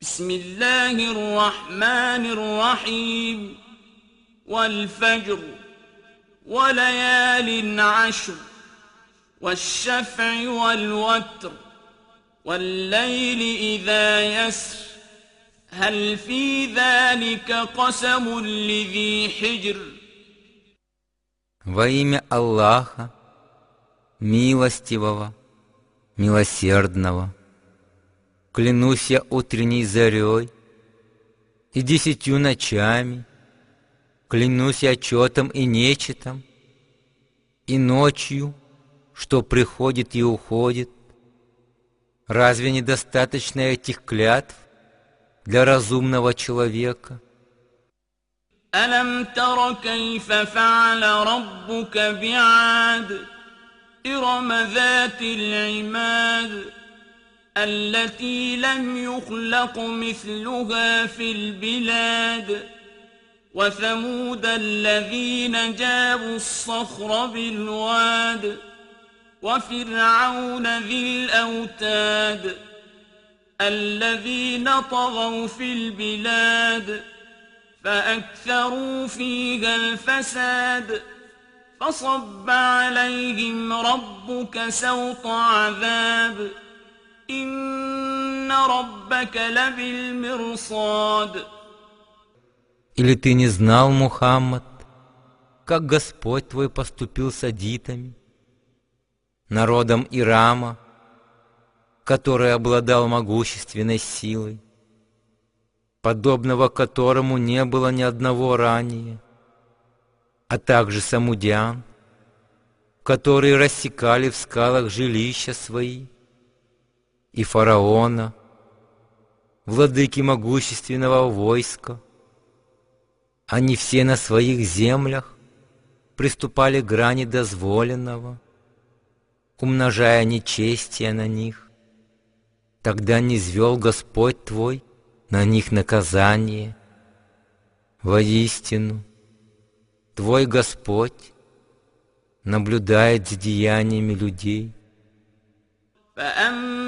بسم الله الرحمن الرحيم والفجر وليال عشر والشفع والوتر والليل إذا يسر هل في ذلك قسم لذي حجر Во имя Аллаха, милостивого, милосердного, клянусь я утренней зарей и десятью ночами, клянусь я четом и нечетом, и ночью, что приходит и уходит. Разве недостаточно этих клятв для разумного человека? ألم تر كيف فعل ربك بعاد إرم ذات العماد التي لم يخلق مثلها في البلاد. وثمود الذين جابوا الصخر بالواد. وفرعون ذي الأوتاد. الذين طغوا في البلاد. فأكثروا فيها الفساد. فصب عليهم ربك سوط عذاب. Или ты не знал, Мухаммад, как Господь твой поступил с адитами, народом Ирама, который обладал могущественной силой, подобного которому не было ни одного ранее, а также самудян, которые рассекали в скалах жилища свои, и фараона, владыки могущественного войска. Они все на своих землях приступали к грани дозволенного, умножая нечестие на них. Тогда не звел Господь твой на них наказание. Воистину, твой Господь наблюдает за деяниями людей. فأما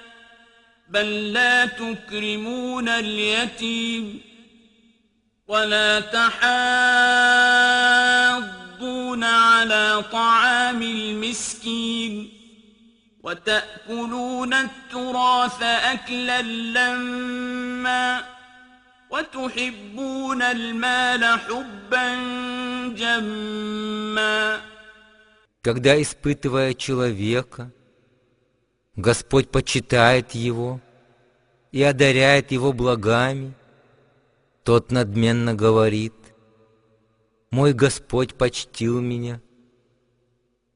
بل لا تكرمون اليتيم ولا تحاضون على طعام المسكين وتأكلون التراث أكلا لما وتحبون المال حبا جما Когда, испытывая человека, Господь почитает его и одаряет его благами, тот надменно говорит, «Мой Господь почтил меня».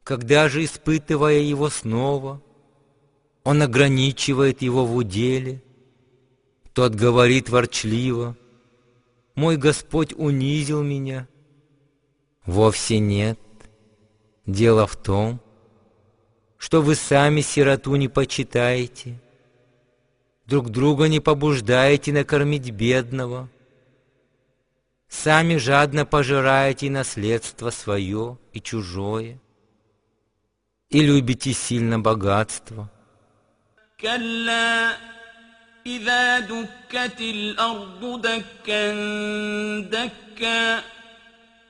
Когда же, испытывая его снова, он ограничивает его в уделе, тот говорит ворчливо, «Мой Господь унизил меня». Вовсе нет. Дело в том, что вы сами сироту не почитаете, друг друга не побуждаете накормить бедного, сами жадно пожираете наследство свое и чужое, и любите сильно богатство. كلا إذا دكت الأرض دكا دكا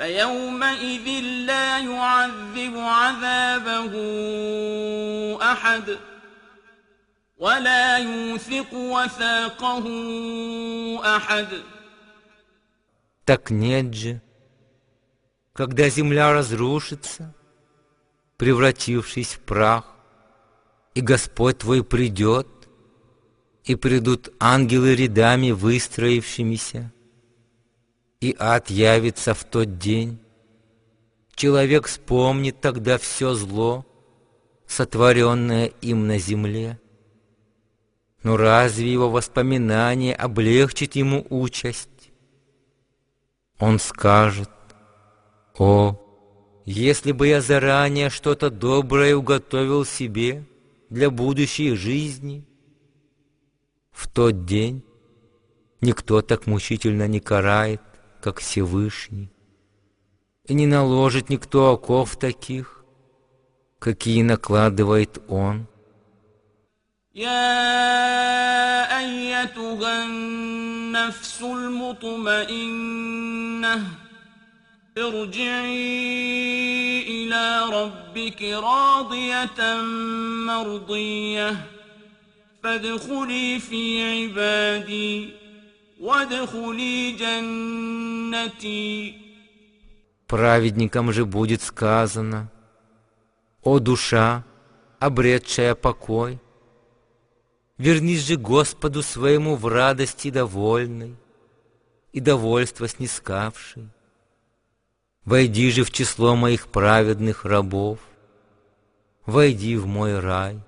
فيومئذ لا يعذب عذابه أحد ولا يوثق وثاقه أحد Так нет же, когда земля разрушится, превратившись в прах, и Господь твой придет, и придут ангелы рядами выстроившимися, и ад явится в тот день. Человек вспомнит тогда все зло, сотворенное им на земле. Но разве его воспоминание облегчит ему участь? Он скажет, «О, если бы я заранее что-то доброе уготовил себе для будущей жизни!» В тот день никто так мучительно не карает, как Всевышний, и не наложит никто оков таких, какие накладывает Он. يا أيتها النفس المطمئنة ارجعي إلى ربك راضية مرضية فادخلي في عبادي وادخلي جنتي Праведникам же будет сказано, «О душа, обретшая покой, вернись же Господу своему в радости довольной и довольство снискавшей. Войди же в число моих праведных рабов, войди в мой рай».